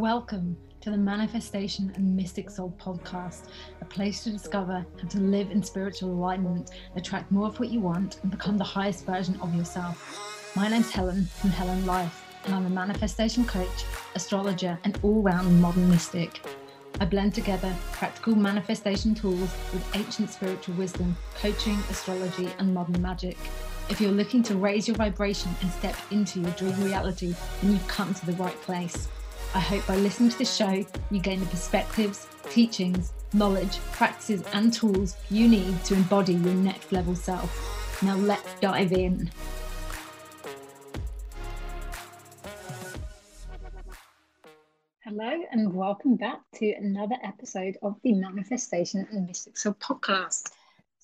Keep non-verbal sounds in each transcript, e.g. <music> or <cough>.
Welcome to the Manifestation and Mystic Soul podcast, a place to discover how to live in spiritual alignment, attract more of what you want, and become the highest version of yourself. My name's Helen from Helen Life, and I'm a manifestation coach, astrologer, and all round modern mystic. I blend together practical manifestation tools with ancient spiritual wisdom, coaching, astrology, and modern magic. If you're looking to raise your vibration and step into your dream reality, then you've come to the right place. I hope by listening to this show, you gain the perspectives, teachings, knowledge, practices, and tools you need to embody your next level self. Now, let's dive in. Hello, and welcome back to another episode of the Manifestation and Mystic Soul podcast.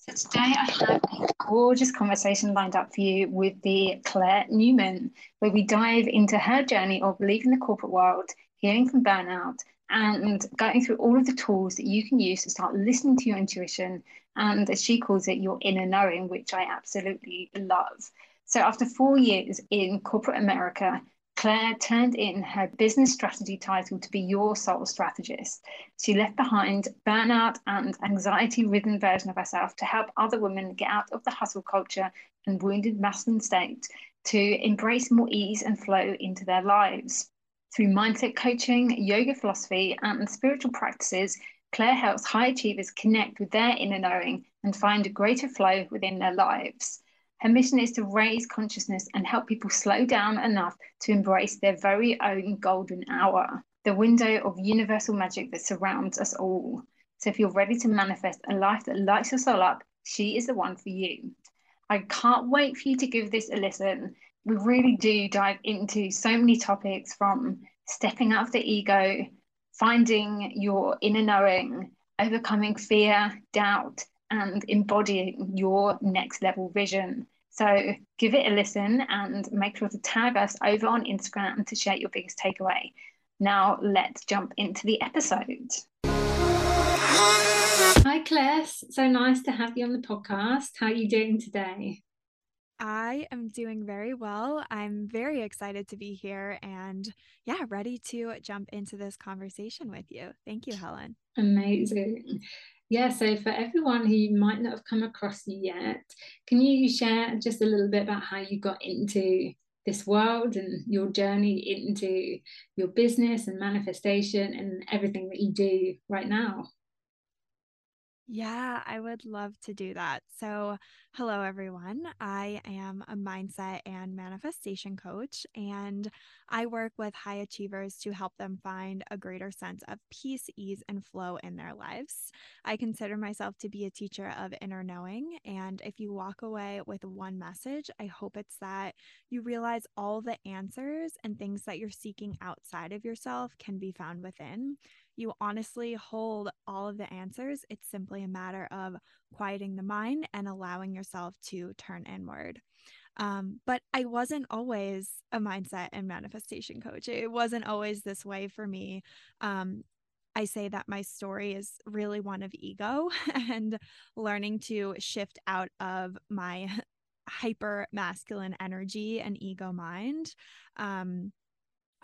So, today I have a gorgeous conversation lined up for you with the Claire Newman, where we dive into her journey of leaving the corporate world, healing from burnout, and going through all of the tools that you can use to start listening to your intuition and, as she calls it, your inner knowing, which I absolutely love. So, after four years in corporate America, Claire turned in her business strategy title to be your soul strategist. She left behind burnout and anxiety ridden version of herself to help other women get out of the hustle culture and wounded masculine state to embrace more ease and flow into their lives. Through mindset coaching, yoga philosophy, and spiritual practices, Claire helps high achievers connect with their inner knowing and find a greater flow within their lives. Her mission is to raise consciousness and help people slow down enough to embrace their very own golden hour, the window of universal magic that surrounds us all. So, if you're ready to manifest a life that lights your soul up, she is the one for you. I can't wait for you to give this a listen. We really do dive into so many topics from stepping out of the ego, finding your inner knowing, overcoming fear, doubt, and embodying your next level vision. So give it a listen and make sure to tag us over on Instagram to share your biggest takeaway. Now let's jump into the episode. Hi Claire, so nice to have you on the podcast. How are you doing today? I am doing very well. I'm very excited to be here and yeah, ready to jump into this conversation with you. Thank you, Helen. Amazing. Yeah, so for everyone who might not have come across you yet, can you share just a little bit about how you got into this world and your journey into your business and manifestation and everything that you do right now? Yeah, I would love to do that. So, hello everyone. I am a mindset and manifestation coach, and I work with high achievers to help them find a greater sense of peace, ease, and flow in their lives. I consider myself to be a teacher of inner knowing. And if you walk away with one message, I hope it's that you realize all the answers and things that you're seeking outside of yourself can be found within you honestly hold all of the answers. It's simply a matter of quieting the mind and allowing yourself to turn inward. Um, but I wasn't always a mindset and manifestation coach. It wasn't always this way for me. Um, I say that my story is really one of ego <laughs> and learning to shift out of my <laughs> hyper masculine energy and ego mind. Um,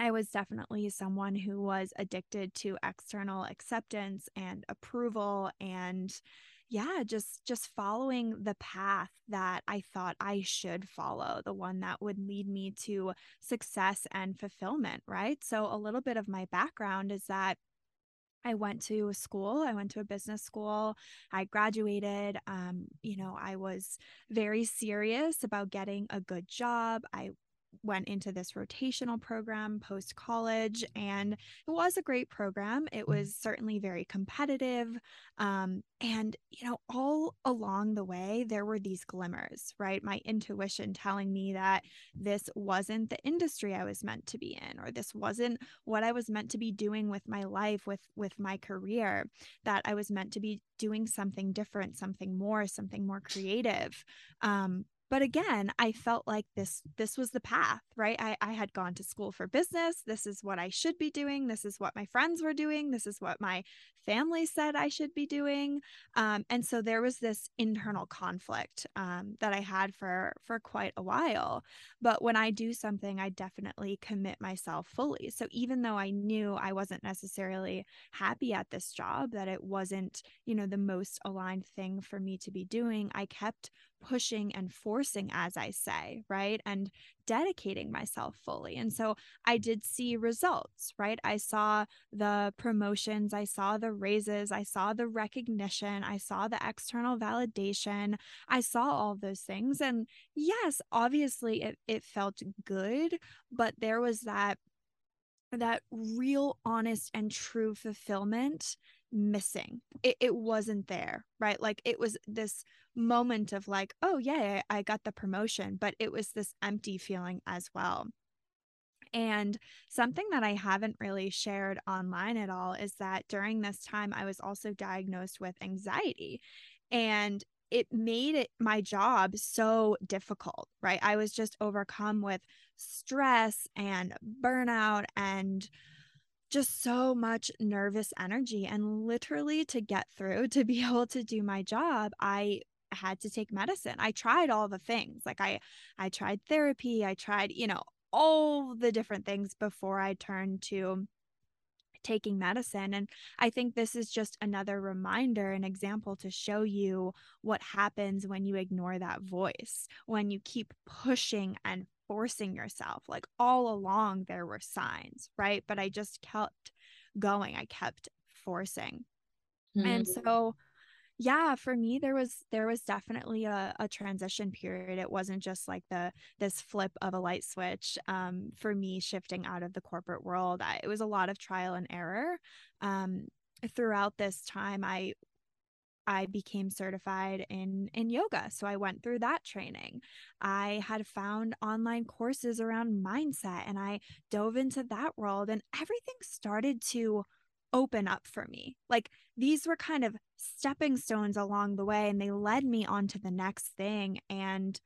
I was definitely someone who was addicted to external acceptance and approval and yeah, just just following the path that I thought I should follow, the one that would lead me to success and fulfillment, right? So a little bit of my background is that I went to a school. I went to a business school. I graduated. Um, you know, I was very serious about getting a good job. I went into this rotational program post college and it was a great program. It mm-hmm. was certainly very competitive um, and you know all along the way there were these glimmers right? My intuition telling me that this wasn't the industry i was meant to be in or this wasn't what i was meant to be doing with my life with with my career that i was meant to be doing something different something more something more creative. Um, but again i felt like this this was the path right? I, I had gone to school for business. This is what i should be doing. This is what my friends were doing. This is what my family said i should be doing. Um, and so there was this internal conflict um, that i had for for quite a while. But when i do something i definitely commit myself fully. So even though i knew i wasn't necessarily happy at this job that it wasn't you know the most aligned thing for me to be doing i kept pushing and forcing, as I say, right? And dedicating myself fully. And so I did see results, right? I saw the promotions, I saw the raises, I saw the recognition, I saw the external validation, I saw all those things. And yes, obviously it, it felt good, but there was that that real honest and true fulfillment missing. It, it wasn't there, right? Like it was this moment of like, oh, yeah, I got the promotion, but it was this empty feeling as well. And something that I haven't really shared online at all is that during this time, I was also diagnosed with anxiety. And it made it my job so difficult, right? I was just overcome with stress and burnout and just so much nervous energy. And literally, to get through, to be <laughs> able to do my job, I had to take medicine. I tried all the things. Like I I tried therapy, I tried, you know, all the different things before I turned to taking medicine. And I think this is just another reminder, an example to show you what happens when you ignore that voice, when you keep pushing and forcing yourself. Like all along, there were signs, right? But I just kept going, I kept forcing. Mm-hmm. And so, yeah for me there was there was definitely a, a transition period it wasn't just like the this flip of a light switch um, for me shifting out of the corporate world I, it was a lot of trial and error um, throughout this time i I became certified in in yoga. So I went through that training. I had found online courses around mindset and I dove into that world and everything started to open up for me. Like these were kind of stepping stones along the way and they led me on to the next thing and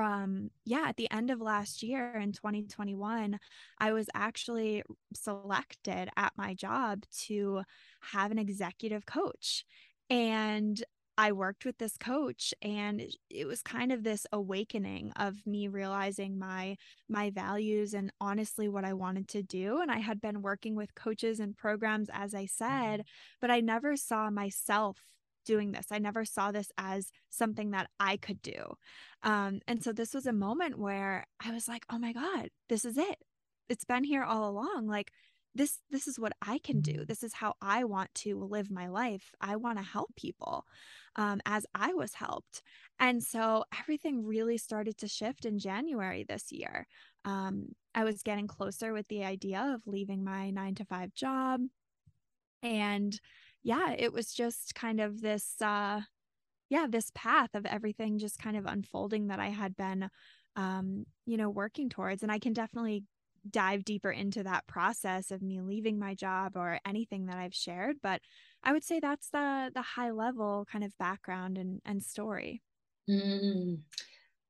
um yeah at the end of last year in 2021 i was actually selected at my job to have an executive coach. And I worked with this coach and it was kind of this awakening of me realizing my my values and honestly what I wanted to do. And I had been working with coaches and programs as I said but I never saw myself doing this. I never saw this as something that I could do. Um, and so this was a moment where I was like, oh my God, this is it. It's been here all along. Like, this this is what i can do this is how i want to live my life i want to help people um, as i was helped and so everything really started to shift in january this year um, i was getting closer with the idea of leaving my nine to five job and yeah it was just kind of this uh yeah this path of everything just kind of unfolding that i had been um you know working towards and i can definitely dive deeper into that process of me leaving my job or anything that I've shared, but I would say that's the the high level kind of background and and story. Mm.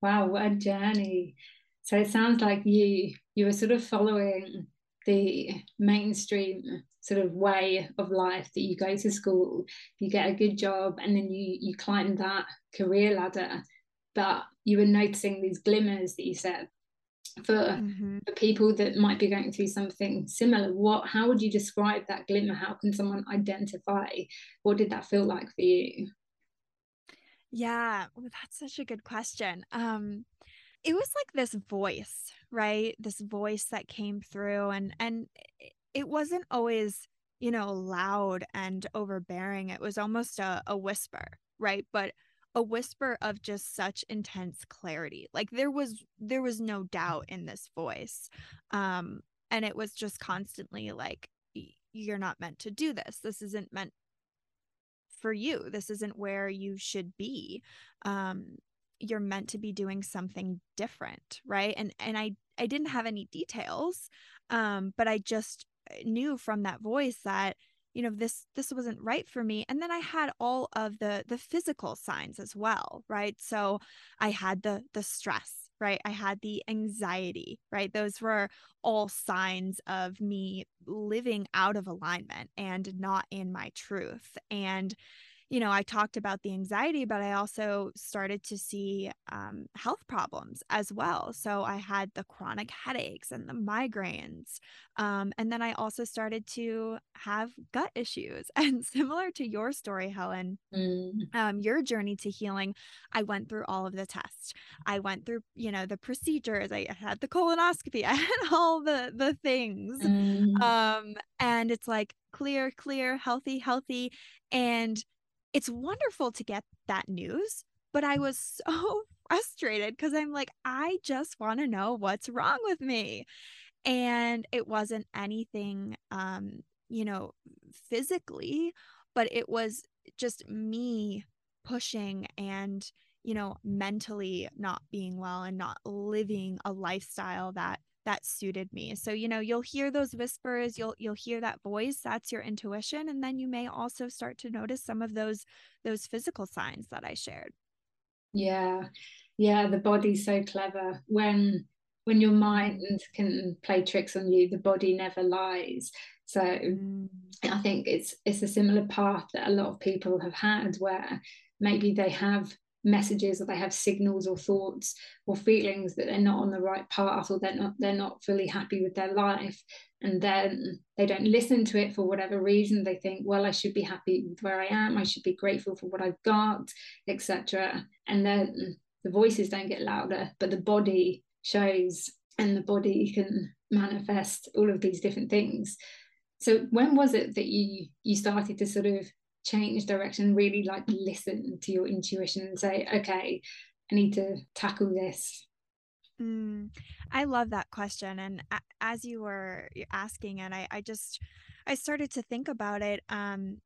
Wow, what a journey! So it sounds like you you were sort of following the mainstream sort of way of life that you go to school, you get a good job, and then you you climb that career ladder. But you were noticing these glimmers that you said for mm-hmm. for people that might be going through something similar what how would you describe that glimmer how can someone identify what did that feel like for you yeah well, that's such a good question um it was like this voice right? This voice that came through and and it wasn't always you know loud and overbearing. It was almost a, a whisper right? But a whisper of just such intense clarity. Like there was there was no doubt in this voice um and it was just constantly like you're not meant to do this. This isn't meant for you. This isn't where you should be. Um you're meant to be doing something different right? And and i i didn't have any details um but i just knew from that voice that you know this this wasn't right for me. And then i had all of the the physical signs as well right? So i had the the stress right? I had the anxiety right? Those were all signs of me living out of alignment and not in my truth. And you know, I talked about the anxiety, but I also started to see um, health problems as well. So I had the chronic headaches and the migraines. Um, and then I also started to have gut issues. <laughs> And similar to your story, Helen, mm. um, your journey to healing, I went through all of the tests. I went through, you know, the procedures. I had the colonoscopy. <laughs> I had all the the things. Mm. Um, and it's like clear, clear, healthy, healthy. And it's wonderful to get that news, but I was <laughs> so frustrated because I'm like, I just want to know what's wrong with me. And it wasn't anything, um, you know, physically, but it was just me pushing and, you know, mentally not being well and not living a lifestyle that that suited me. So, you know, you'll hear those whispers, you'll you'll hear that voice, that's your intuition, and then you may also start to notice some of those those physical signs that I shared. Yeah. Yeah, the body's so clever. When when your mind can play tricks on you, the body never lies. So mm. I think it's it's a similar path that a lot of people have had where maybe they have messages or they have signals or thoughts or feelings that they're not on the right path or they're not they're not fully happy with their life. And then they don't listen to it for whatever reason. They think well i should be happy with where i am. I should be grateful for what i've got etc and then the voices don't get louder but the body shows and the body can manifest all of these different things. So when was it that you you started to sort of change direction, really like listen to your intuition and say, okay, I need to tackle this? Mm, I love that question. And as you were asking it, I, I just, I started to think about it. Um,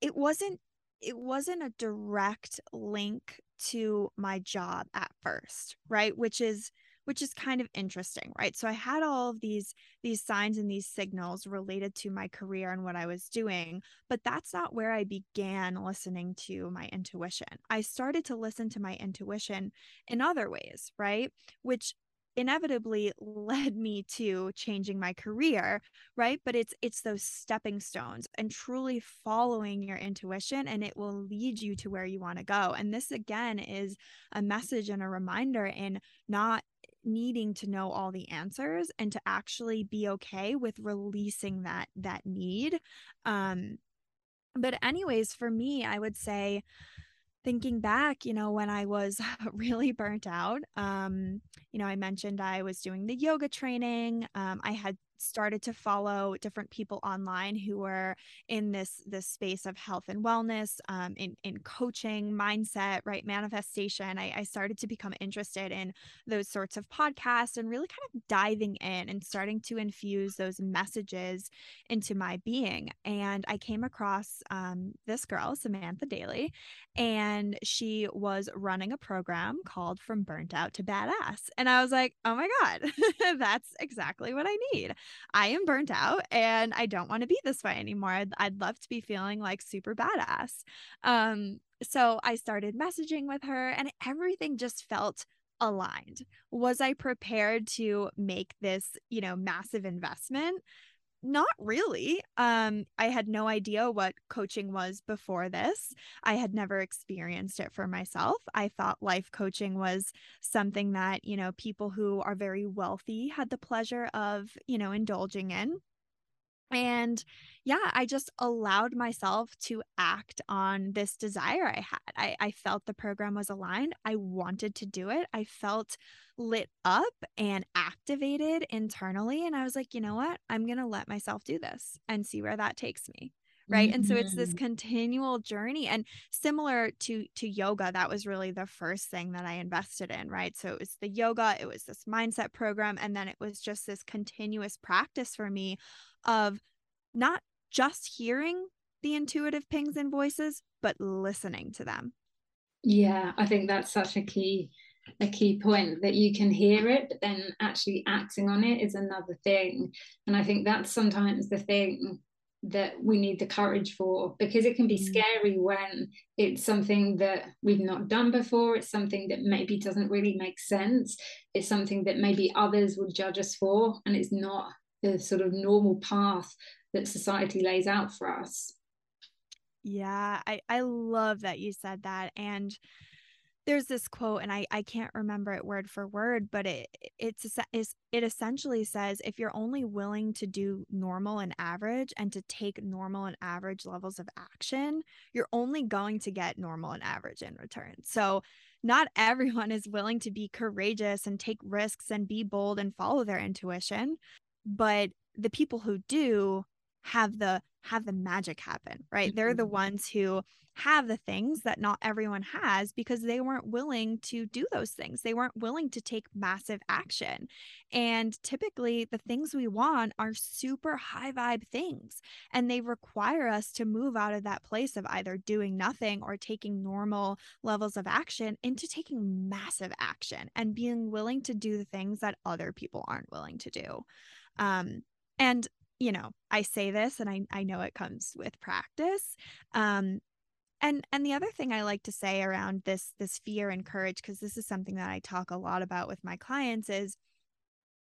it wasn't, it wasn't a direct link to my job at first, right? Which is, which is kind of interesting right? So i had all of these these signs and these signals related to my career and what i was doing but that's not where i began listening to my intuition. I started to listen to my intuition in other ways right? Which inevitably <laughs> led me to changing my career right? But it's it's those stepping stones and truly following your intuition and it will lead you to where you want to go. And this again is a message and a reminder in not needing to know all the answers and to actually be okay with releasing that that need um but anyways for me i would say thinking back you know when i was <laughs> really burnt out um you know i mentioned i was doing the yoga training um i had started to follow different people online who were in this this space of health and wellness, um, in in coaching, mindset, right, manifestation. I, I started to become interested in those sorts of podcasts and really kind of diving in and starting to infuse those messages into my being. And I came across um, this girl, Samantha Daly, and she was running a program called From Burnt Out to Badass. And I was like, oh my God, <laughs> that's exactly what I need. I am burnt out and I don't want to be this way anymore. I'd, I'd love to be feeling like super badass. Um, so I started messaging with her and everything just felt aligned. Was I prepared to make this, you know, massive investment? Not really. Um, I had no idea what coaching was before this. I had never experienced it for myself. I thought life coaching was something that, you know, people who are very wealthy had the pleasure of, you know, indulging in. And yeah, I just allowed myself to act on this desire I had. I, I felt the program was aligned. I wanted to do it. I felt lit up and activated internally. And I was like, you know what? I'm going to let myself do this and see where that takes me right mm-hmm. and so it's this mm-hmm. continual journey and similar to to yoga that was really the first thing that i invested in right so it was the yoga it was this mindset program and then it was just this continuous practice for me of not just hearing the intuitive pings and voices but listening to them yeah i think that's such a key a key point that you can hear it, but then actually acting on it is another thing. And I think that's sometimes the thing that we need the courage for because it can be mm. scary when it's something that we've not done before it's something that maybe doesn't really make sense it's something that maybe others would judge us for and it's not the sort of normal path that society lays out for us yeah i i love that you said that and there's this quote and I, I can't remember it word for word but it it's is it essentially says if you're only willing to do normal and average and to take normal and average levels of action you're only going to get normal and average in return. So not <laughs> everyone is willing to be courageous and take risks and be bold and follow their intuition but the people who do have the have the magic happen right mm-hmm. they're the mm-hmm. ones who have the things that not everyone has because they weren't willing to do those things. They weren't willing to take massive action. And typically, the things we want are super high vibe things, and they require us to move out of that place of either doing nothing or taking normal levels of action into taking massive action and being willing to do the things that other people aren't willing to do. Um, and you know i say this and i, I know it comes with practice um, and and the other thing i like to say around this this fear and courage because this is something that i talk a lot about with my clients is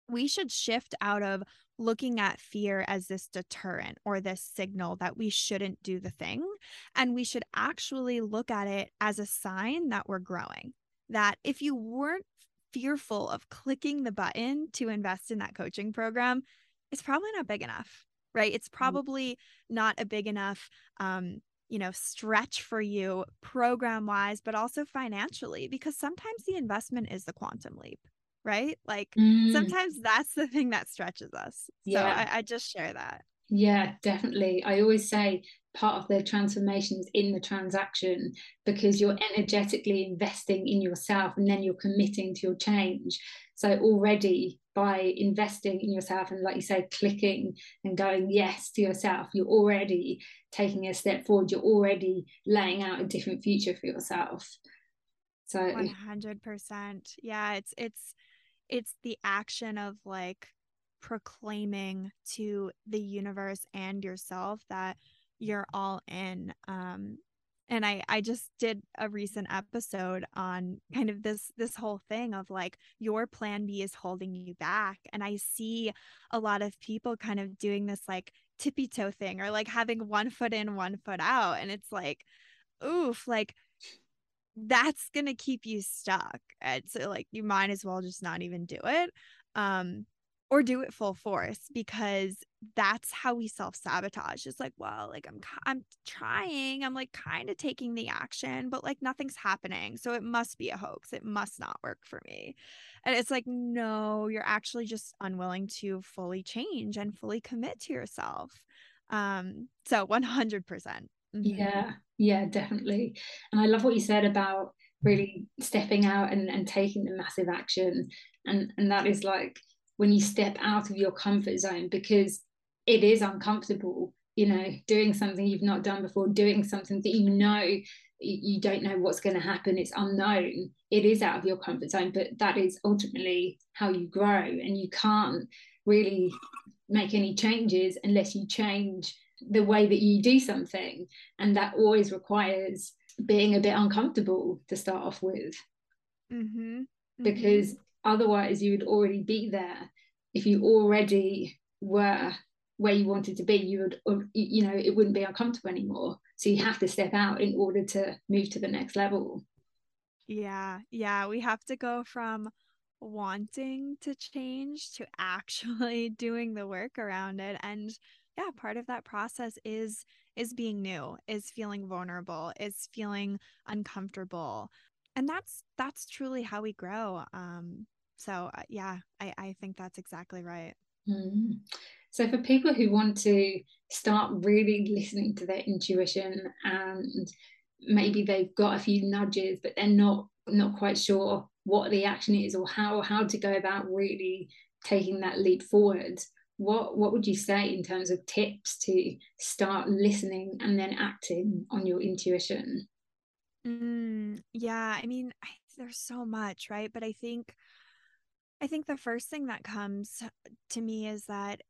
we should shift out of looking at fear as this deterrent or this signal that we shouldn't do the thing and we should actually look at it as a sign that we're growing that if you weren't fearful of clicking the button to invest in that coaching program it's probably not big enough right it's mm-hmm. probably not a big enough um, you know stretch for you program wise but also financially because sometimes the investment is the quantum leap right like mm. sometimes that's the thing that stretches us yeah. so I, I just share that yeah definitely i always say part of the transformation is in the transaction because you're energetically investing in yourself and then you're committing to your change. So already by investing in yourself and like you say clicking and going yes to yourself you're already taking a step forward. You're already laying out a different future for yourself. So 100% yeah it's it's it's the action of like proclaiming to the universe and yourself that you're all in um and i i just did a recent episode on kind of this this whole thing of like your plan b is holding you back and i see a lot of people kind of doing this like tippy toe thing or like having one foot in one foot out and it's like oof like that's gonna keep you stuck and so like you might as well just not even do it um or do it full force because that's how we self-sabotage it's like well like i'm i'm trying i'm like kind of taking the action but like nothing's happening so it must be a hoax it must not work for me. And it's like no you're actually just unwilling to fully change and fully commit to yourself. Um so 100%. Mm-hmm. yeah. Yeah definitely. And i love what you said about really stepping out and, and taking the massive action and and that is like when you step out of your comfort zone because it is uncomfortable you know doing something you've not done before doing something that you know you don't know what's going to happen it's unknown it is out of your comfort zone but that is ultimately how you grow and you can't really make any changes unless you change the way that you do something and that always requires being a bit uncomfortable to start off with mm-hmm. Mm-hmm. because otherwise you would already be there. If you already were where you wanted to be you would uh, you know it wouldn't be uncomfortable anymore. So you have to step out in order to move to the next level. Yeah yeah we have to go from wanting to change to <laughs> actually doing the work around it. And yeah part of that process is is being new is feeling vulnerable is feeling uncomfortable and that's that's truly how we grow um so uh, yeah i i think that's exactly right mm. so for people who want to start really listening to their intuition and maybe they've got a few nudges but they're not not quite sure what the action is or how how to go about really taking that leap forward what what would you say in terms of tips to start listening and then acting on your intuition mm, yeah i mean I, there's so much right but i think I think the first thing that comes to me is that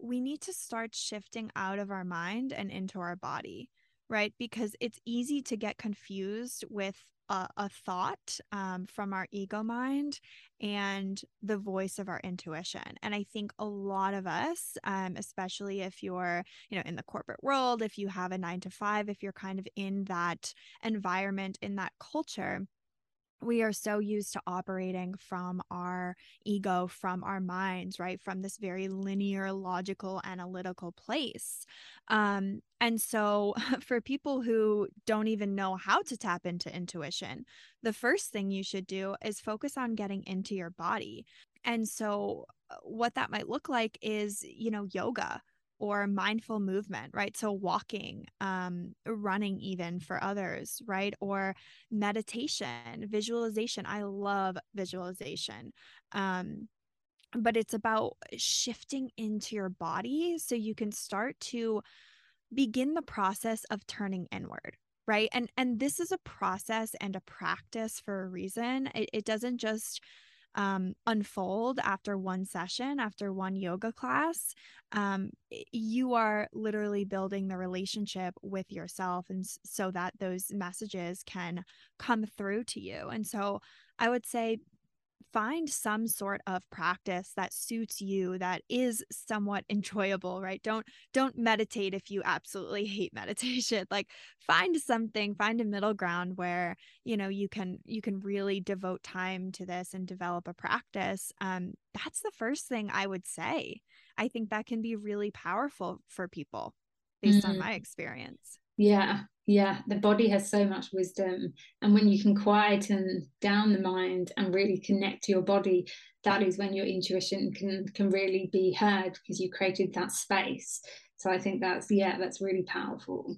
we need to start shifting out of our mind and into our body, right? Because it's easy to get confused with a, a thought um, from our ego mind and the voice of our intuition. And I think a lot of us, um, especially if you're, you know, in the corporate world, if you have a nine to five, if you're kind of in that environment, in that culture, we are so used to operating from our ego, from our minds, right? From this very linear, logical, analytical place. Um, and so, <laughs> for people who don't even know how to tap into intuition, the first thing you should do is focus on getting into your body. And so, uh, what that might look like is, you know, yoga or mindful movement, right? So walking, um, running, even for others, right? Or meditation, visualization. I love visualization. Um, but it's about shifting into your body so you can start to begin the process of turning inward right and and this is a process and a practice for a reason it, it doesn't just um, unfold after one session, after one yoga class, um, you are literally building the relationship with yourself, and so that those messages can come through to you. And so, I would say find some sort of practice that suits you that is somewhat enjoyable right? Don't don't meditate if you absolutely <laughs> hate meditation. <laughs> Like find something find a middle ground where you know you can you can really devote time to this and develop a practice. Um that's the first thing i would say. I think that can be really powerful for people based mm-hmm. on my experience. Yeah yeah the body has so much wisdom and when you can quieten down the mind and really connect to your body that is when your intuition can can really be heard because you created that space. So i think that's yeah that's really powerful.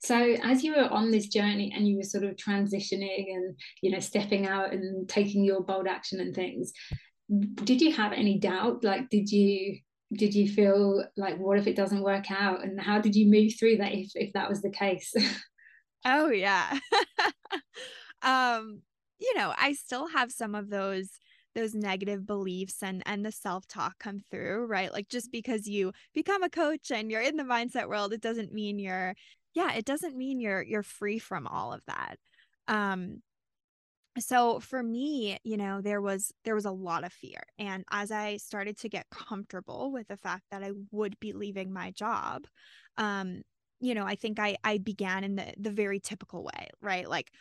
So as you were on this journey and you were sort of transitioning and you know stepping out and taking your bold action and things did you have any doubt? Like did you did you feel like what if it doesn't work out? And how did you move through that if, if that was the case <laughs> Oh yeah. <laughs> um, you know, I still have some of those those negative beliefs and and the self-talk come through, right? Like just because you become a coach and you're in the mindset world, it doesn't mean you're yeah, it doesn't mean you're you're free from all of that. Um so for me you know there was there was a lot of fear and as i started to get comfortable with the fact that i would be leaving my job um you know, I think I I began in the the very typical way, right? Like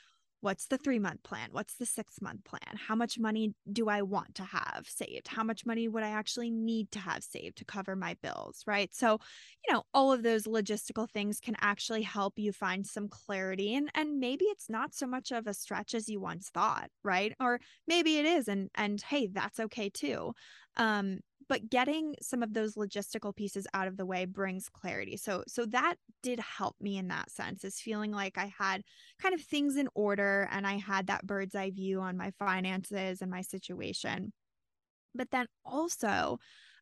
what's the 3 month plan? What's the 6 month plan? How much money do I want to have saved? How much money would I actually need to have saved to cover my bills, right? So, you know, all of those logistical things can actually help you find some clarity and and maybe it's not so much of a stretch as you once thought, right? Or maybe it is and and hey, that's okay too. Um but getting some of those logistical pieces out of the way brings clarity. So so that did help me in that sense is feeling like i had kind of things in order and i had that bird's eye view on my finances and my situation. But then also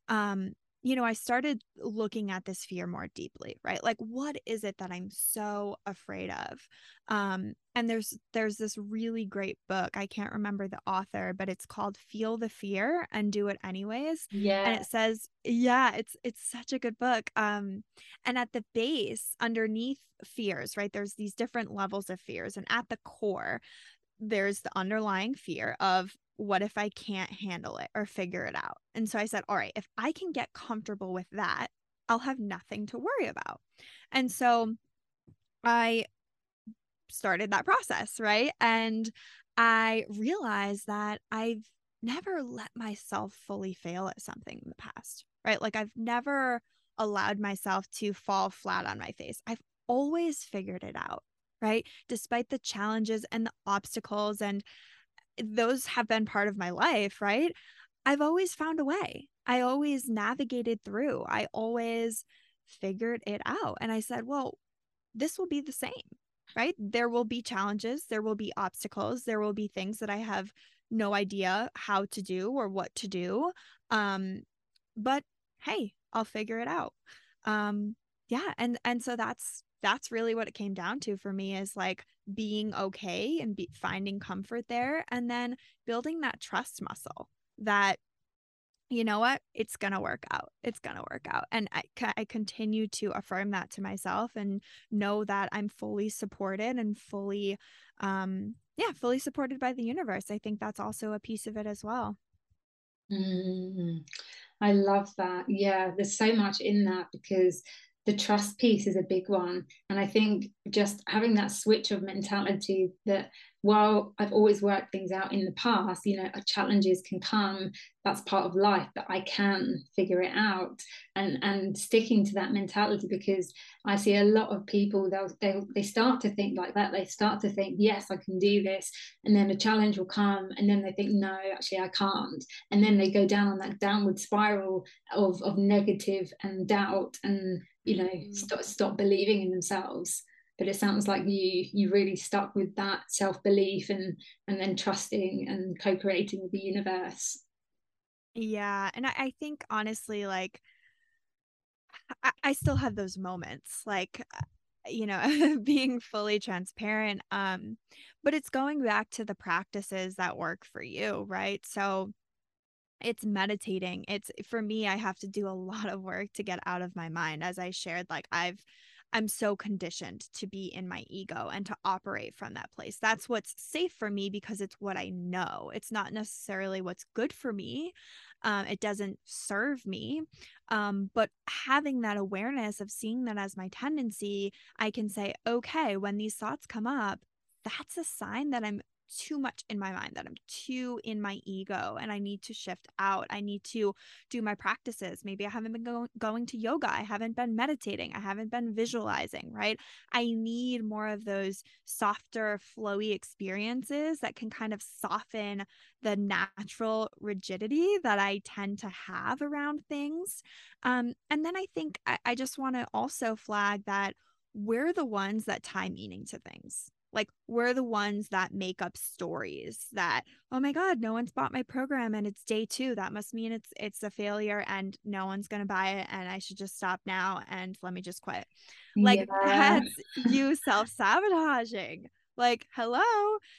um you know, I started looking at this fear more deeply, right? Like what is it that I'm so afraid of? Um and there's there's this really great book. I can't remember the author, but it's called Feel the Fear and Do It Anyways. Yeah. And it says, yeah, it's it's such a good book. Um and at the base underneath fears, right? There's these different levels of fears and at the core there's the underlying fear of what if I can't handle it or figure it out? And so I said, all right, if I can get comfortable with that, I'll have nothing to worry about. And so I started that process, right? And I realized that I've never let myself fully fail at something in the past, right? Like I've never allowed myself to fall flat on my face. I've always figured it out, right? Despite the challenges and the obstacles and those have been part of my life, right? I've always found a way. I always navigated through. I always figured it out. And I said, well, this will be the same, right? There will be challenges, there will be obstacles, there will be things that I have no idea how to do or what to do. Um, but hey, I'll figure it out. Um, yeah, and and so that's that's really what it came down to for me is like being okay and be, finding comfort there and then building that trust muscle that you know what? It's going to work out. It's going to work out. And I, I continue to affirm that to myself and know that I'm fully supported and fully, um, yeah, fully supported by the universe. I think that's also a piece of it as well. Mm, I love that. Yeah, there's so much in that because the trust piece is a big one. And I think just having that switch of mentality that while I've always worked things out in the past, you know, uh, challenges can come. That's part of life, but I can figure it out. And and sticking to that mentality because I see a lot of people they'll they they start to think like that. They start to think, yes, I can do this, and then a challenge will come, and then they think, no, actually, I can't. And then they go down on that downward spiral of of negative and doubt, and you know, mm. stop stop believing in themselves. But it sounds like you you really stuck with that self-belief and and then trusting and co-creating with the universe. Yeah and i, I think honestly like I, I still have those moments like uh, you know <laughs> being fully transparent um but it's going back to the practices that work for you right? So it's meditating it's for me i have to do a lot of work to get out of my mind as i shared like i've I'm so conditioned to be in my ego and to operate from that place. That's what's safe for me because it's what I know. It's not necessarily what's good for me. Um, it doesn't serve me. Um, but having that awareness of seeing that as my tendency, I can say, okay, when these thoughts come up, that's a sign that I'm too much in my mind, that I'm too in my ego and I need to shift out. I need to do my practices. Maybe I haven't been go- going to yoga. I haven't been meditating. I haven't been visualizing, right? I need more of those softer, flowy experiences that can kind of soften the natural rigidity that I tend to have around things. Um, and then I think I, I just want to also flag that we're the ones that tie meaning to things like we're the ones that make up stories that oh my god no one's bought my program and it's day 2 that must mean it's it's a failure and no one's going to buy it and I should just stop now and let me just quit. Like yeah. that's you self-sabotaging. Like hello?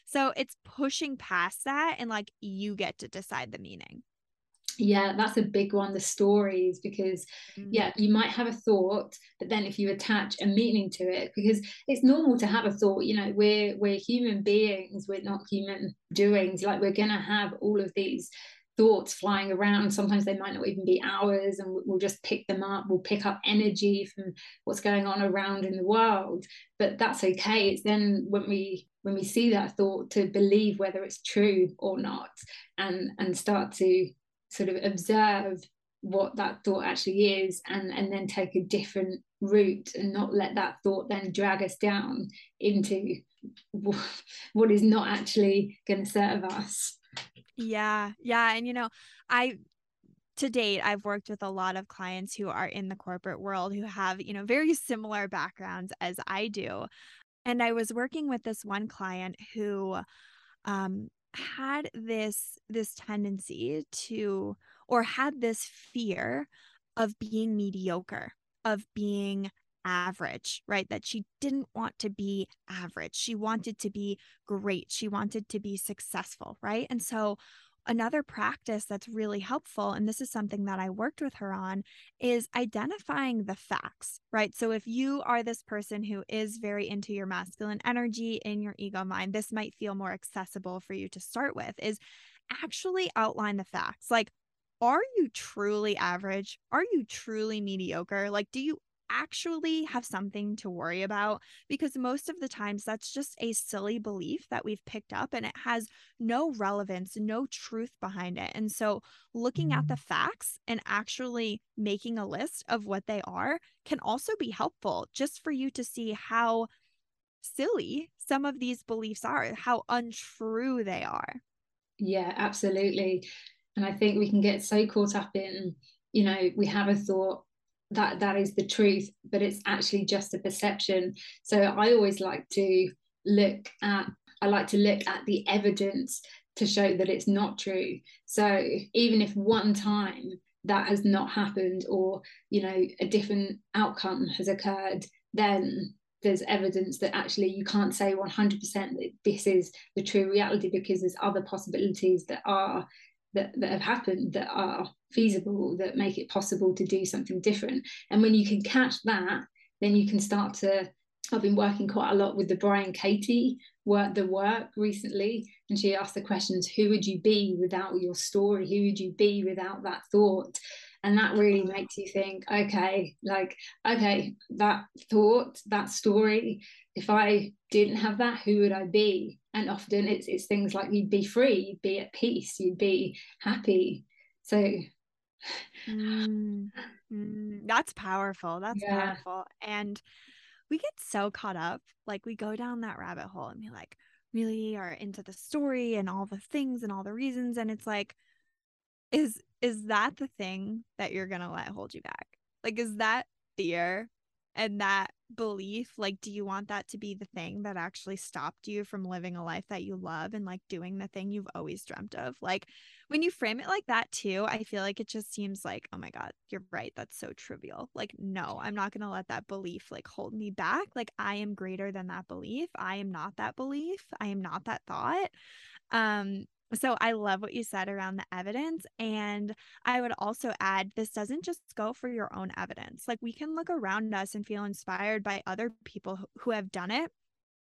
So it's pushing past that and like you get to decide the meaning yeah that's a big one the stories because mm. yeah you might have a thought but then if you attach a meaning to it because it's normal to have a thought you know we're we're human beings we're not human doings like we're gonna have all of these thoughts flying around sometimes they might not even be ours and we'll just pick them up we'll pick up energy from what's going on around in the world but that's okay it's then when we when we see that thought to believe whether it's true or not and and start to sort of observe what that thought actually is and and then take a different route and not let that thought then drag us down into <laughs> what is not actually going to serve us. Yeah yeah and you know i to date i've worked with a lot of clients who are in the corporate world who have you know very similar backgrounds as i do. And i was working with this one client who um had this this tendency to or had this fear of being mediocre of being average right? That she didn't want to be average. She wanted to be great. She wanted to be successful right? And so another practice that's really helpful, and this is something that I worked with her on, is identifying the facts, right? So if you are this person who is very into your masculine energy in your ego mind, this might feel more accessible for you to start with, is actually outline the facts. Like, are you truly average? Are you truly mediocre? Like, do you actually have something to worry about because most of the times that's just a silly belief that we've picked up and it has no relevance, no truth behind it. And so looking at the mm. facts and actually making a list of what they are can also be helpful just for you to see how silly some of these beliefs are, how untrue they are. Yeah, absolutely. And I think we can get so caught up in, you know, we have a thought, that that is the truth but it's actually just a perception. So i always like to look at i like to look at the evidence to show that it's not true. So even if one time that has not happened or you know a different outcome has occurred then there's evidence that actually you can't say 100% that this is the true reality because there's other possibilities that are that, that have happened that are feasible that make it possible to do something different. And when you can catch that then you can start to I've been working quite a lot with the Byron Katie work the work recently and she asked the questions who would you be without your story? Who would you be without that thought and that really makes you think okay like okay that thought that story if i didn't have that who would i be? And often it's it's things like you'd be free you'd be at peace you'd be happy. So mm, mm, that's powerful that's yeah. powerful. And we get so caught up like we go down that rabbit hole and we like really are into the story and all the things and all the reasons. And it's like is is that the thing that you're going to let hold you back? Like is that fear and that belief like do you want that to be the thing that actually stopped you from living a life that you love and like doing the thing you've always dreamt of? Like when you frame it like that too i feel like it just seems like oh my god you're right that's so trivial. Like no i'm not going to let that belief like hold me back. Like i am greater than that belief. I am not that belief. I am not that thought. Um so I love what you said around the evidence. And I would also add this doesn't just go for your own evidence. Like we can look around us and feel inspired by other people who have done it.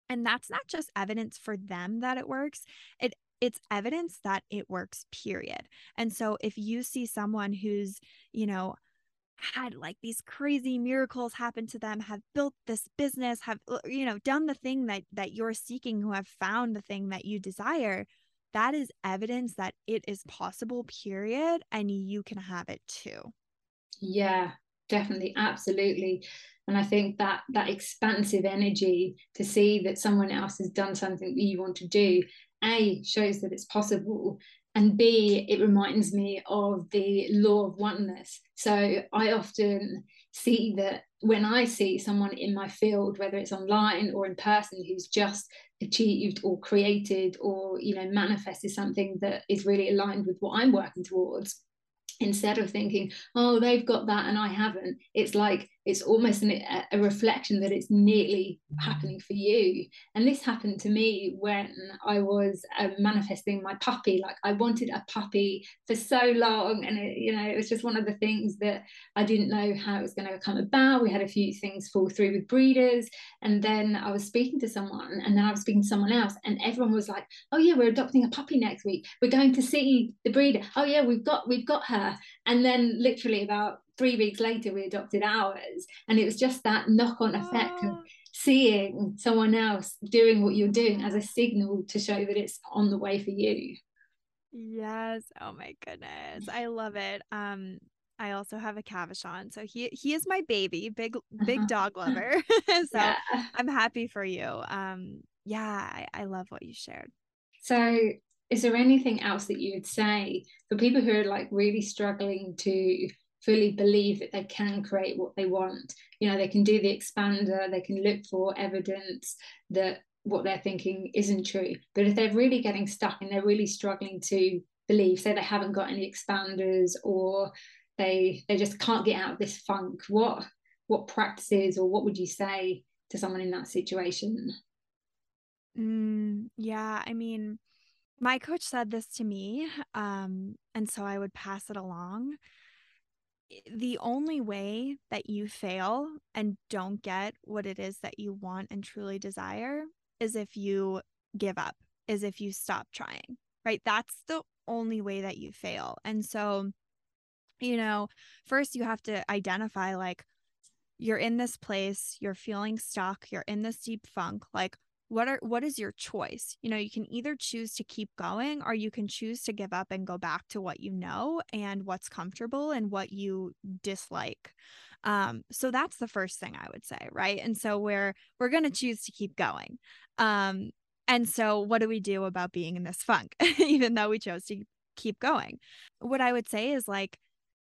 And that's not just evidence for them that it works. It it's evidence that it works, period. And so if you see someone who's, you know, had like these crazy miracles happen to them have built this business have uh, you know done the thing that that you're seeking who have found the thing that you desire that is evidence that it is possible, period. And you can have it too. Yeah, definitely. Absolutely. And I think that that expansive energy to see that someone else has done something that you want to do, A, shows that it's possible. And B, it reminds me of the law of oneness. So I often see that when I see someone in my field, whether it's online or in person, who's just achieved or created or you know manifested something that is really aligned with what I'm working towards, instead of thinking, oh, they've got that and I haven't, it's like it's almost an, a reflection that it's nearly happening for you. And this happened to me when I was uh, manifesting my puppy. Like I wanted a puppy for so long, and it, you know, it was just one of the things that I didn't know how it was going to come about. We had a few things fall through with breeders, and then I was speaking to someone, and then I was speaking to someone else, and everyone was like, "Oh yeah, we're adopting a puppy next week. We're going to see the breeder. Oh yeah, we've got we've got her." And then literally about three weeks later we adopted ours and it was just that knock-on effect of seeing someone else doing what you're doing as a signal to show that it's on the way for you yes oh my goodness i love it um I also have a Cavachon. So he he is my baby, big big uh-huh. dog <laughs> lover. <laughs> so yeah. I'm happy for you. Um yeah, I, I love what you shared. So is there anything else that you would say for people who are like really struggling to fully believe that they can create what they want. You know, they can do the expander, they can look for evidence that what they're thinking isn't true. But if they're really getting stuck and they're really struggling to believe, say they haven't got any expanders or they they just can't get out of this funk, what what practices or what would you say to someone in that situation? Mm, yeah, I mean, my coach said this to me, um, and so I would pass it along the only way that you fail and don't get what it is that you want and truly desire is if you give up, is if you stop trying, right? That's the only way that you fail. And so, you know, first you have to identify like, you're in this place, you're feeling stuck, you're in this deep funk. Like, what are what is your choice? You know you can either choose to keep going or you can choose to give up and go back to what you know and what's comfortable and what you dislike. Um so that's the first thing i would say right? And so we're we're going to choose to keep going. Um and so what do we do about being in this funk <laughs> even though we chose to keep going? What i would say is like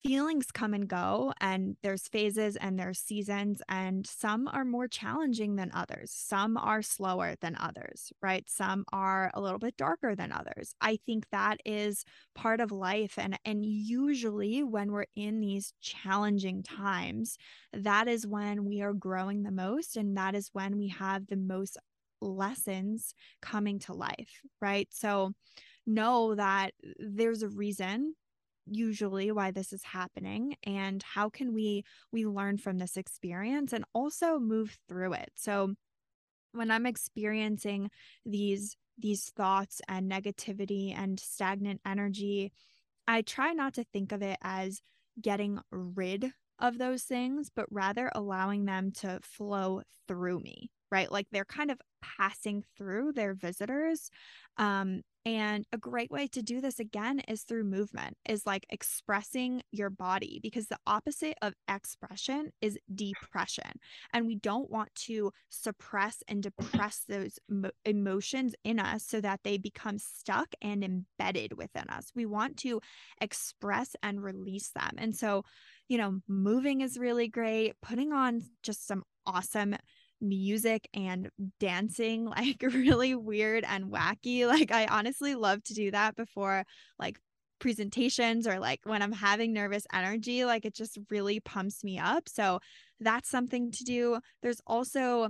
feelings come and go and there's phases and there's seasons and some are more challenging than others. Some are slower than others right? Some are a little bit darker than others. I think that is part of life and and usually when we're in these challenging times that is when we are growing the most and that is when we have the most lessons coming to life right? So know that there's a reason usually why this is happening and how can we we learn from this experience and also move through it. So when i'm experiencing these these thoughts and negativity and stagnant energy i try not to think of it as getting rid of those things but rather allowing them to flow through me right? Like they're kind of passing through their visitors um and a great way to do this again is through movement, is like expressing your body because the opposite of expression is depression. And we don't want to suppress and depress those mo- emotions in us so that they become stuck and embedded within us. We want to express and release them. And so, you know, moving is really great, putting on just some awesome music and dancing <laughs> like really weird and wacky. Like I honestly love to do that before like presentations or like when I'm having nervous energy, like it just really pumps me up. So that's something to do. There's also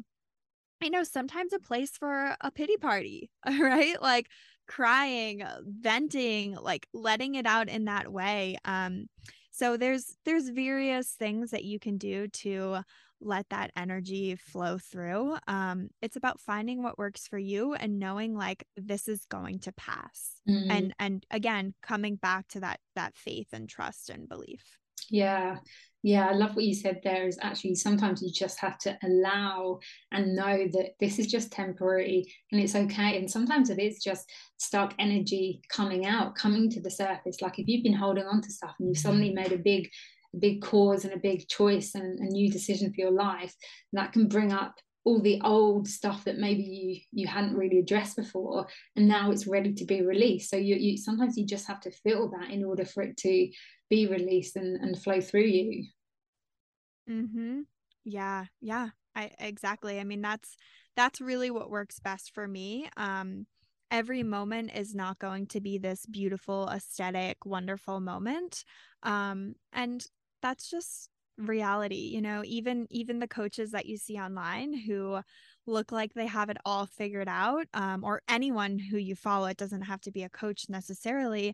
I know sometimes a place for a pity party, <laughs> right? Like crying, venting, like letting it out in that way. Um so there's there's various things that you can do to let that energy flow through. Um, it's about finding what works for you and knowing like this is going to pass. Mm. And and again, coming back to that that faith and trust and belief. Yeah. Yeah, I love what you said there is actually sometimes you just have to allow and know that this is just temporary and it's okay. And sometimes it is just stuck energy coming out, coming to the surface. Like if you've been holding on to stuff and you've suddenly made a big big cause and a big choice and a new decision for your life that can bring up all the old stuff that maybe you you hadn't really addressed before and now it's ready to be released. So you, you sometimes you just have to feel that in order for it to be released and, and flow through you. Mm-hmm. Yeah yeah i exactly. I mean that's that's really what works best for me. Um every moment is not going to be this beautiful aesthetic wonderful moment. Um and that's just reality you know even even the coaches that you see online who look like they have it all figured out um, or anyone who you follow it doesn't have to be a coach necessarily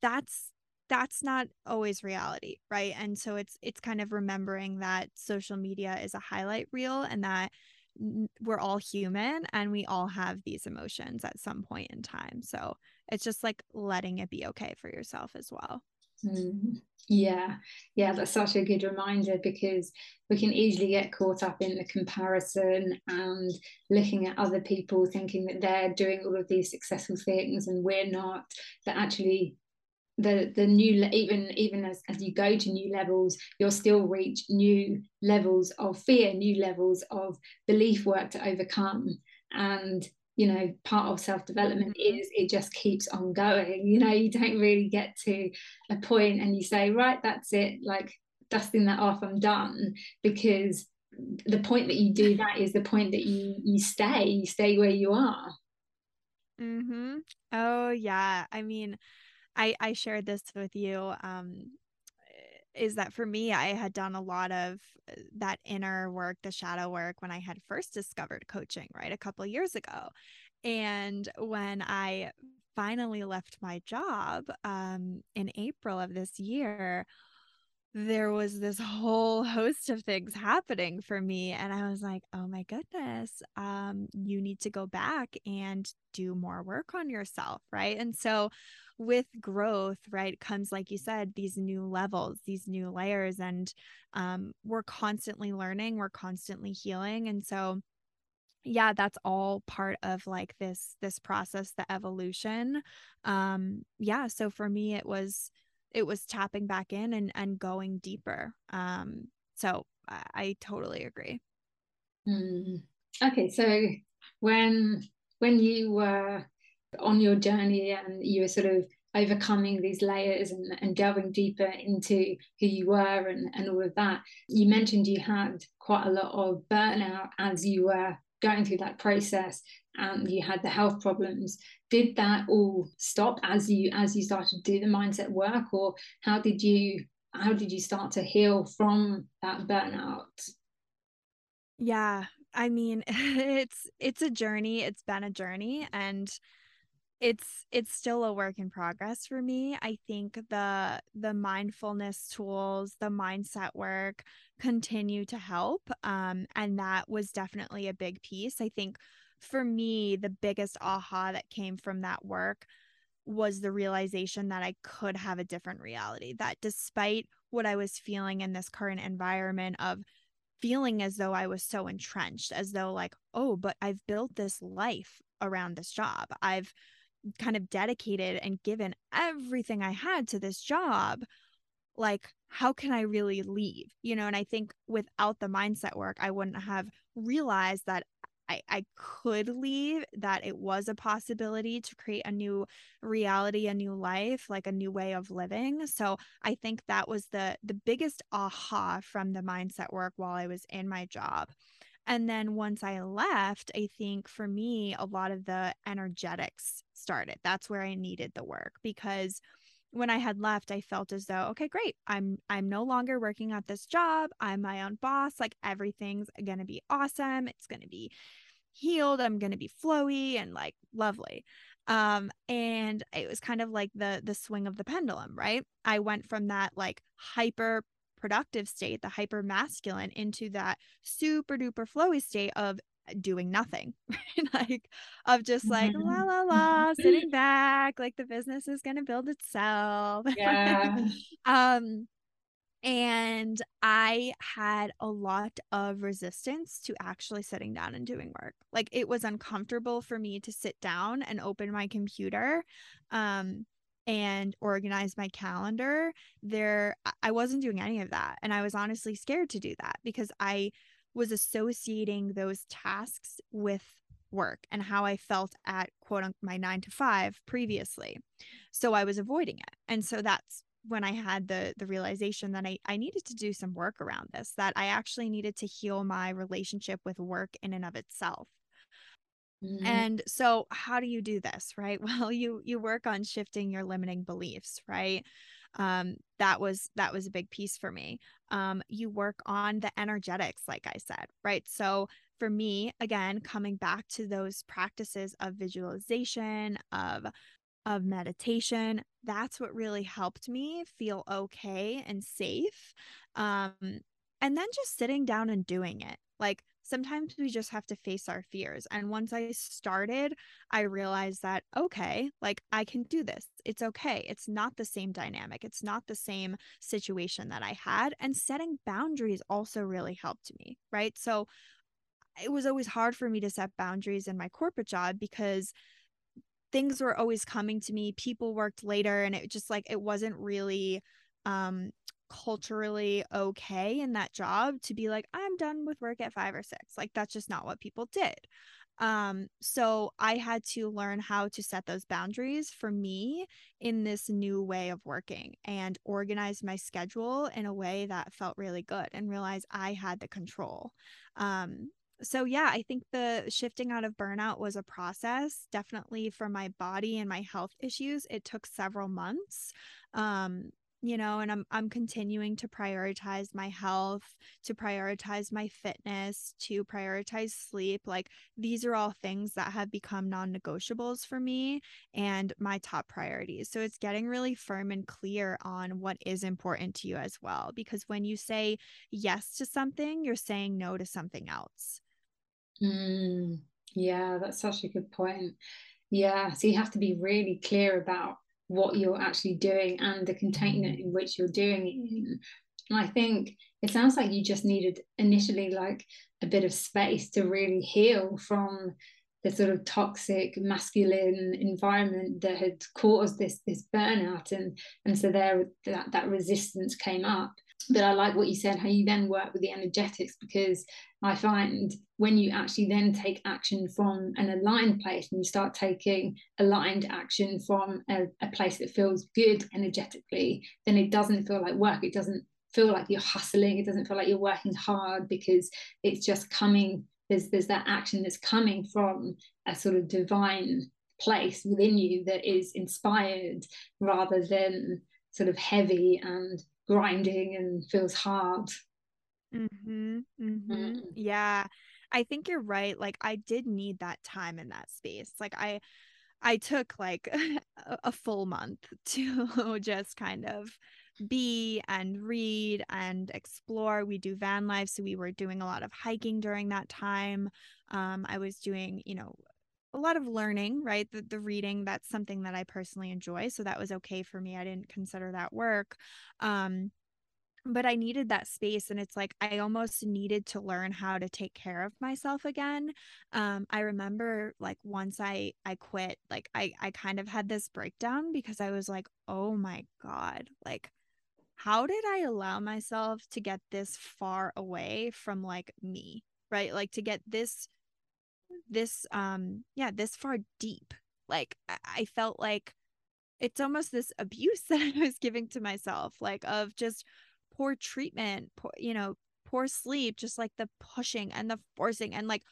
that's that's not always reality right? And so it's it's kind of remembering that social media is a highlight reel and that we're all human and we all have these emotions at some point in time. So it's just like letting it be okay for yourself as well Mm, yeah, yeah, that's such a good reminder because we can easily get caught up in the comparison and looking at other people thinking that they're doing all of these successful things and we're not. That actually, the the new even even as, as you go to new levels, you'll still reach new levels of fear, new levels of belief work to overcome, and you know part of self-development mm-hmm. is it just keeps on going you know you don't really get to a point and you say right that's it like dusting that off i'm done because the point that you do that is the point that you you stay you stay where you are. Mhm oh yeah. I mean i i shared this with you um is that for me, I had done a lot of uh, that inner work, the shadow work when I had first discovered coaching, right? A couple years ago. And when I finally left my job um, in April of this year, there was this whole host of things happening for me and i was like oh my goodness um, you need to go back and do more work on yourself right and so with growth right comes like you said these new levels these new layers and um, we're constantly learning we're constantly healing and so yeah that's all part of like this this process the evolution. Um yeah so for me it was it was tapping back in and and going deeper. Um so i, I totally agree. Mm. okay so when when you were on your journey and you were sort of overcoming these layers and, and delving deeper into who you were and, and all of that. You mentioned you had quite a lot of burnout as you were going through that process and you had the health problems. Did that all stop as you as you started to do the mindset work or how did you how did you start to heal from that burnout? Yeah i mean <laughs> it's it's a journey. It's been a journey and it's it's still a work in progress for me i think the the mindfulness tools the mindset work continue to help um and that was definitely a big piece i think for me the biggest aha that came from that work was the realization that i could have a different reality that despite what i was feeling in this current environment of feeling as though I was so entrenched, as though, like, oh, but I've built this life around this job. I've kind of dedicated and given everything I had to this job, like how can I really leave? You know, and I think without the mindset work, I wouldn't have realized that I, I could leave, that it was a possibility to create a new reality, a new life, like a new way of living. So I think that was the the biggest aha from the mindset work while I was in my job. And then once I left, I think for me, a lot of the energetics started. That's where I needed the work because when I had left, I felt as though, okay, great. I'm I'm no longer working at this job. I'm my own boss. Like everything's gonna be awesome. It's gonna be healed. I'm gonna be flowy and like lovely. Um, and it was kind of like the the swing of the pendulum, right? I went from that like hyper productive state, the hyper masculine, into that super duper flowy state of doing nothing, <laughs> like of just like la la la, sitting back, like the business is gonna build itself. <laughs> Yeah. um, and I had a lot of resistance to actually sitting down and doing work. Like it was uncomfortable for me to sit down and open my computer. Um, and organize my calendar there i wasn't doing any of that and i was honestly scared to do that because i was associating those tasks with work and how i felt at quote unquote my 9 to 5 previously. So i was avoiding it. And so that's when i had the the realization that i i needed to do some work around this that i actually needed to heal my relationship with work in and of itself Mm-hmm. And so how do you do this, right? <laughs> Well, you you work on shifting your limiting beliefs, right? Um that was that was a big piece for me. Um you work on the energetics like I said, right? So for me, again, coming back to those practices of visualization, of of meditation, that's what really helped me feel okay and safe. Um and then just sitting down and doing it. Like sometimes we just have to face our fears. And once I started, I realized that, okay, like I can do this. It's okay. It's not the same dynamic, it's not the same situation that I had. And setting boundaries also really helped me, right? So it was always hard for me to set boundaries in my corporate job because things were always coming to me people worked later and it just like it wasn't really um culturally okay in that job to be like i'm done with work at 5 or 6 like that's just not what people did. Um so i had to learn how to set those boundaries for me in this new way of working and organize my schedule in a way that felt really good and realize i had the control. Um so yeah i think the shifting out of burnout was a process. Definitely for my body and my health issues it took several months. Um you know and i'm i'm continuing to prioritize my health to prioritize my fitness to prioritize sleep. Like these are all things that have become non-negotiables for me and my top priorities. So it's getting really firm and clear on what is important to you as well because when you say yes to something you're saying no to something else. Mm, yeah that's such a good point. Yeah so you have to be really clear about what you're actually doing and the container mm-hmm. in which you're doing it in. And I think it sounds like you just needed initially like a bit of space to really heal from the sort of toxic masculine environment that had caused this this burnout. And and so there that, that resistance came up. But I like what you said, how you then work with the energetics, because I find when you actually then take action from an aligned place and you start taking aligned action from a, a place that feels good energetically, then it doesn't feel like work. It doesn't feel like you're hustling. It doesn't feel like you're working hard because it's just coming. There's there's that action that's coming from a sort of divine place within you that is inspired rather than sort of heavy and grinding and feels hard. Mm-hmm, mm-hmm. Mm. Yeah. I think you're right. Like I did need that time in that space. Like I I took like <laughs> a full month <laughs> to just kind of be and read and explore. We do van life. So we were doing a lot of hiking during that time. Um, I was doing, you know, a lot of learning, right? The, the reading, that's something that I personally enjoy. So that was okay for me. I didn't consider that work. Um, but I needed that space. And it's like I almost needed to learn how to take care of myself again. Um, I remember like once I I quit, like I I kind of had this breakdown because I was like, oh my God, like how did I allow myself to get this far away from like me, right? Like to get this this um yeah, this far deep. Like I felt like it's almost this abuse <laughs> that I was giving to myself, like of just poor treatment, poor, you know, poor sleep, just like the pushing and the forcing and like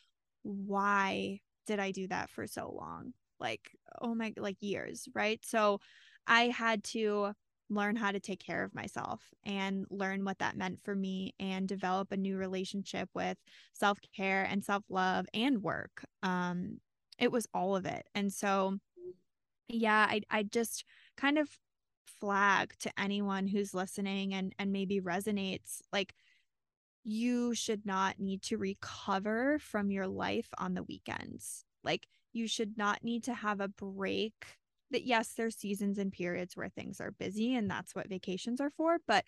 why did I do that for so long? Like, oh my like years, right? So I had to learn how to take care of myself and learn what that meant for me and develop a new relationship with self-care and self-love and work. Um it was all of it. And so yeah, I I just kind of flag to anyone who's listening and and maybe resonates like you should not need to recover from your life on the weekends. Like you should not need to have a break that yes there's seasons and periods where things are busy and that's what vacations are for but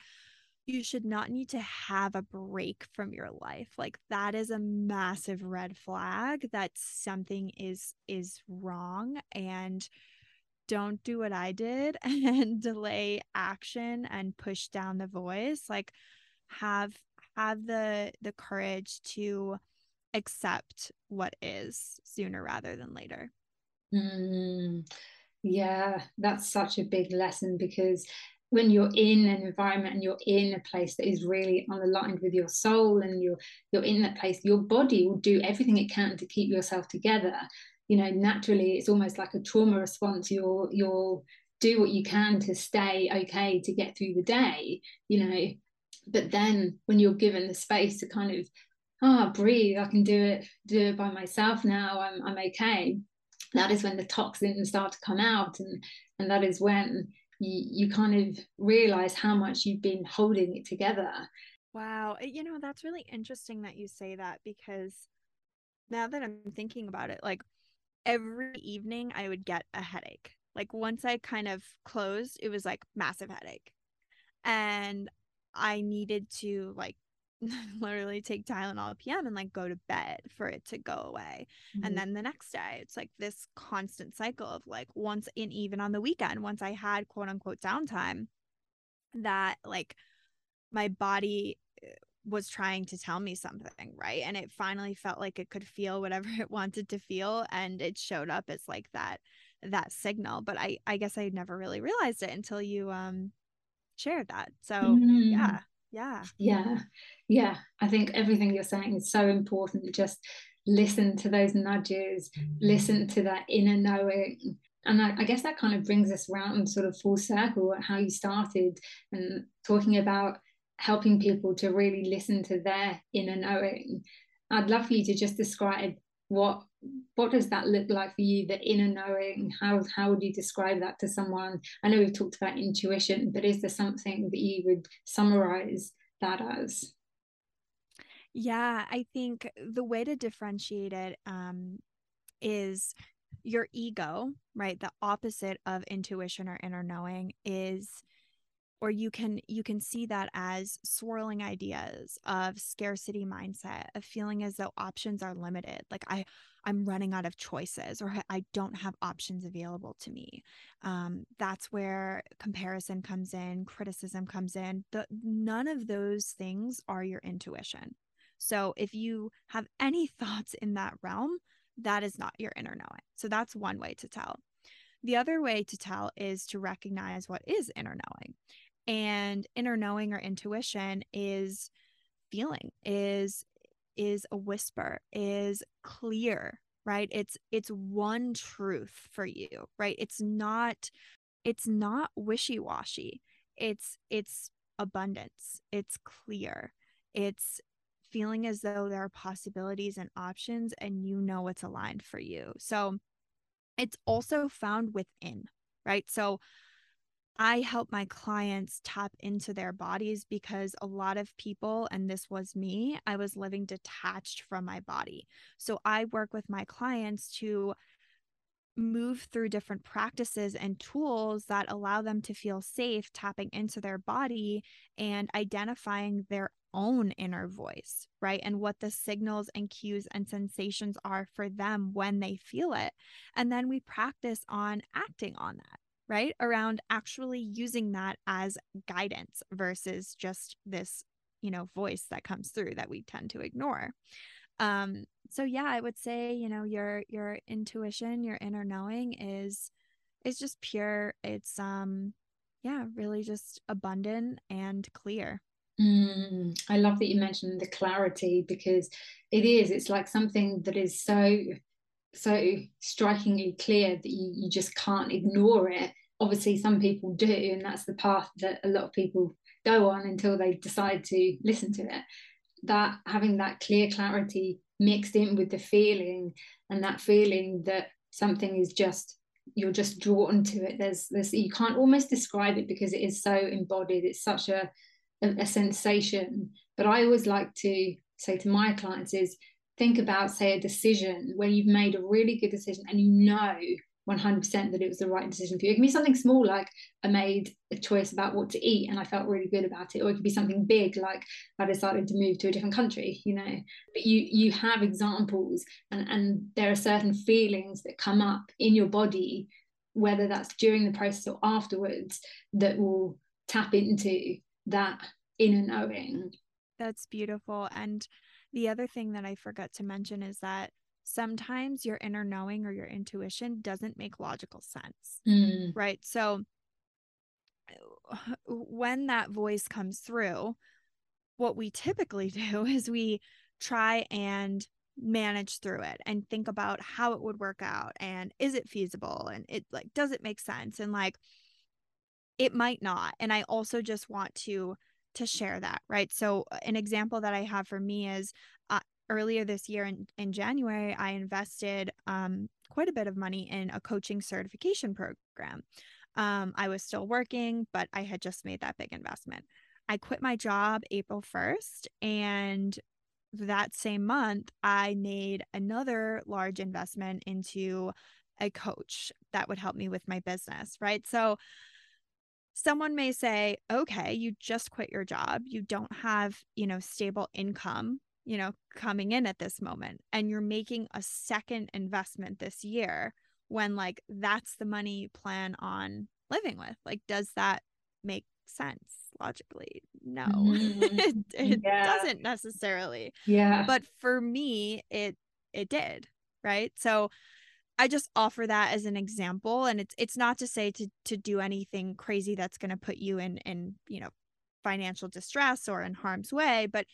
you should not need to have a break from your life. Like that is a massive red flag that something is is wrong and don't do what I did <laughs> and delay action and push down the voice like have have the the courage to accept what is sooner rather than later. Mm, yeah that's such a big lesson because when you're in an environment and you're in a place that is really aligned with your soul and you're you're in that place your body will do everything it can to keep yourself together you know naturally it's almost like a trauma response. You'll you'll do what you can to stay okay to get through the day you know but then when you're given the space to kind of ah oh, breathe i can do it do it by myself now i'm, I'm okay that is when the toxins start to come out and and that is when you, you kind of realize how much you've been holding it together. Wow you know that's really interesting that you say that because now that i'm thinking about it like every evening I would get a headache. Like once I kind of closed, it was like massive headache. And I needed to like <laughs> literally take Tylenol PM and like go to bed for it to go away. Mm-hmm. And then the next day, it's like this constant cycle of like once in even on the weekend, once I had quote unquote downtime, that like my body was trying to tell me something, right? And it finally felt like it could feel whatever <laughs> it wanted to feel and it showed up as like that that signal, but I I guess I never really realized it until you um shared that. So, mm. yeah. Yeah. Yeah. Yeah. I think everything you're saying is so important. Just listen to those nudges, listen to that inner knowing. And I, I guess that kind of brings us around sort of full circle at how you started and talking about helping people to really listen to their inner knowing. I'd love for you to just describe what what does that look like for you the inner knowing? How how would you describe that to someone? I know we've talked about intuition but is there something that you would summarize that as? Yeah i think the way to differentiate it um, is your ego right? The opposite of intuition or inner knowing is or you can you can see that as swirling ideas of scarcity mindset of feeling as though options are limited like i i'm running out of choices or i don't have options available to me. Um, that's where comparison comes in criticism comes in the none of those things are your intuition. So if you have any <laughs> thoughts in that realm that is not your inner knowing. So that's one way to tell. The other way to tell is to recognize what is inner knowing. And inner knowing or intuition is feeling, is is a whisper, is clear, right? It's it's one truth for you, right? It's not it's not wishy-washy. It's it's abundance. It's clear. It's feeling as though there are possibilities and options and you know what's aligned for you. So it's also found within, right? So I help my clients tap into their bodies because a lot of people, and this was me, I was living detached from my body. So I work with my clients to move through different practices and tools that allow them to feel safe tapping into their body and identifying their own inner voice, right? And what the signals and cues and sensations are for them when they feel it. And then we practice on acting on that, right? Around actually using that as guidance versus just this, you know, voice that comes through that we tend to ignore. Um so yeah, I would say, you know, your your intuition, your inner knowing is is just pure. It's um yeah, really just abundant and clear. Mm, I love that you mentioned the clarity because it is, it's like something that is so, so strikingly clear that you, you just can't ignore it. Obviously, some people do, and that's the path that a lot of people go on until they decide to listen to it. That having that clear clarity mixed in with the feeling and that feeling that something is just you're just drawn to it there's there's you can't almost describe it because it is so embodied it's such a a, a sensation. But I always like to say to my clients is think about, say, a decision where you've made a really good decision and you know 100% that it was the right decision for you. It can be something small, like I made a choice about what to eat and I felt really good about it, or it could be something big, like I decided to move to a different country, you know. But you you have examples, and and there are certain feelings that come up in your body, whether that's during the process or afterwards, that will tap into that inner knowing. That's beautiful. And the other thing that I forgot to mention is that sometimes your inner knowing or your intuition doesn't make logical sense. Mm. Right. So <sighs> when that voice comes through, what we typically <laughs> do is we try and manage through it and think about how it would work out and is it feasible and it like does it make sense and like it might not and i also just want to to share that right? So uh, an example that i have for me is uh, earlier this year in, in january i invested um, quite a bit of money in a coaching certification program. Um, i was still working but i had just made that big investment. I quit my job april 1st and that same month i made another large investment into a coach that would help me with my business right? So someone may say, okay, you just quit your job. You don't have, you know, stable income, you know, coming in at this moment, and you're making a second investment this year when, like, that's the money you plan on living with. Like, does that make sense logically? No, mm-hmm. <laughs> it, it yeah. doesn't necessarily. Yeah. But for me, it, it did. Right. So, I just offer that as an example and it's it's not to say to to do anything crazy that's going to put you in in you know financial distress or in harm's way but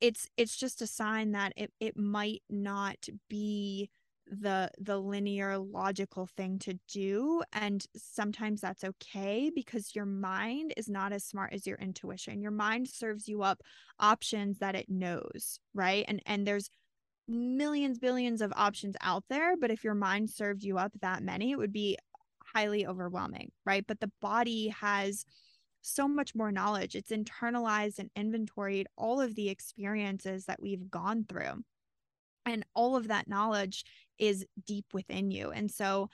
it's it's just a sign that it it might not be the the linear logical thing to do and sometimes that's okay because your mind is not as smart as your intuition. Your mind serves you up options that it knows right? And and there's millions, billions of options out there. But if your mind served you up that many, it would be highly overwhelming, right? But the body has so much more knowledge. It's internalized and inventoried all of the experiences that we've gone through. And all of that knowledge is deep within you. And so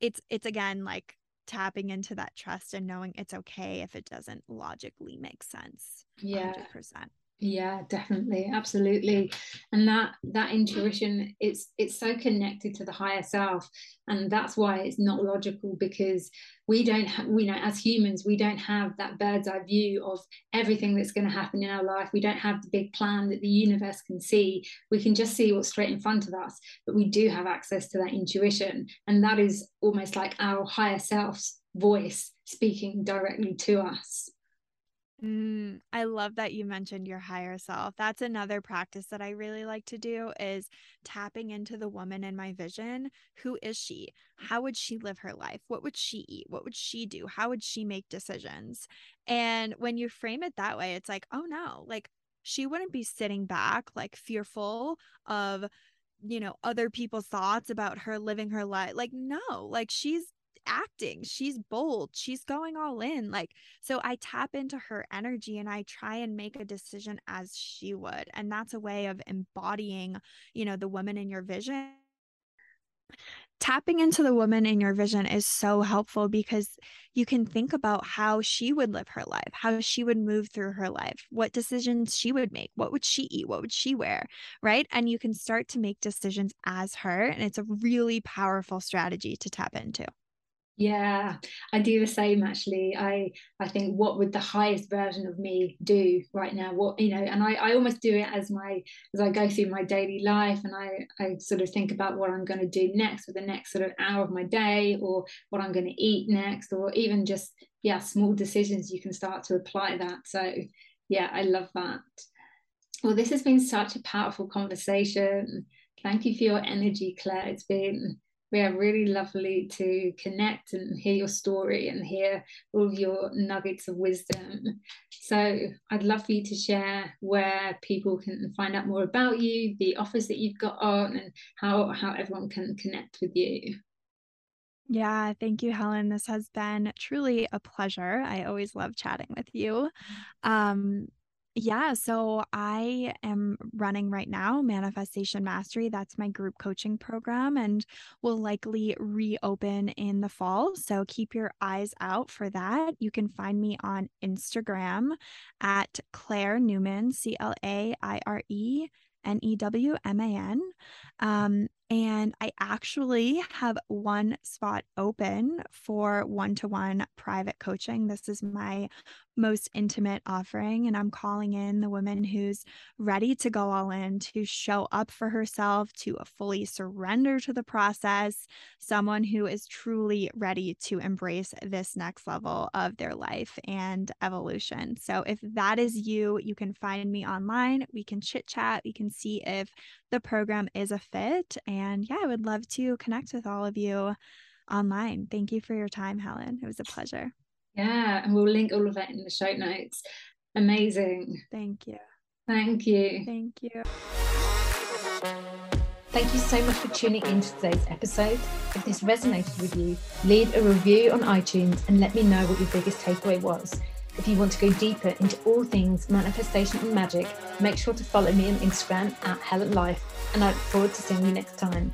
it's it's again like tapping into that trust and knowing it's okay if it doesn't logically make sense. Yeah. 100% yeah definitely absolutely. And that that intuition it's it's so connected to the higher self and that's why it's not logical because we don't ha- we know as humans we don't have that bird's eye view of everything that's going to happen in our life. We don't have the big plan that the universe can see. We can just see what's straight in front of us but we do have access to that intuition and that is almost like our higher self's voice speaking directly to us Mm, I love that you mentioned your higher self. That's another practice that I really like to do is tapping into the woman in my vision. Who is she? How would she live her life? What would she eat? What would she do? How would she make decisions? And when you frame it that way, it's like, oh no, like she wouldn't be sitting back like fearful of you know, other people's thoughts about her living her life. Like, no, like she's acting. She's bold. She's going all in. Like, so I tap into her energy and I try and make a decision as she would. And that's a way of embodying, you know, the woman in your vision tapping into the woman in your vision is so helpful because you can think about how she would live her life, how she would move through her life, what decisions she would make, what would she eat, what would she wear, right? And you can start to make decisions as her. And it's a really powerful strategy to tap into. Yeah, I do the same actually. I I think what would the highest version of me do right now? What you know, and I, I almost do it as my as I go through my daily life and I, I sort of think about what I'm going to do next for the next sort of hour of my day or what I'm going to eat next or even just yeah, small decisions you can start to apply that. So yeah, I love that. Well, this has been such a powerful conversation. Thank you for your energy, Claire. It's been yeah, really lovely to connect and hear your story and hear all of your nuggets of wisdom. So I'd love for you to share where people can find out more about you, the offers that you've got on, and how how everyone can connect with you. Yeah, thank you, Helen. This has been truly a pleasure. I always love chatting with you. Um, yeah, so I am running right now Manifestation Mastery. That's my group coaching program and will likely reopen in the fall. So keep your eyes out for that. You can find me on Instagram at Claire Newman, C L A I R E N E W M A N. Um, and I actually have one spot open for one to one private coaching. This is my most intimate offering. And I'm calling in the woman who's ready to go all in, to show up for herself, to fully surrender to the process, someone who is truly ready to embrace this next level of their life and evolution. So if that is you, you can find me online. We can chit chat. We can see if the program is a fit. And yeah, I would love to connect with all of you online. Thank you for your time, Helen. It was a pleasure. Yeah, and we'll link all of that in the show notes. Amazing. Thank you. Thank you. Thank you. Thank you so much for tuning in to today's episode. If this resonated with you, leave a review on iTunes and let me know what your biggest takeaway was. If you want to go deeper into all things manifestation and magic, make sure to follow me on Instagram at Helen Life, and I look forward to seeing you next time.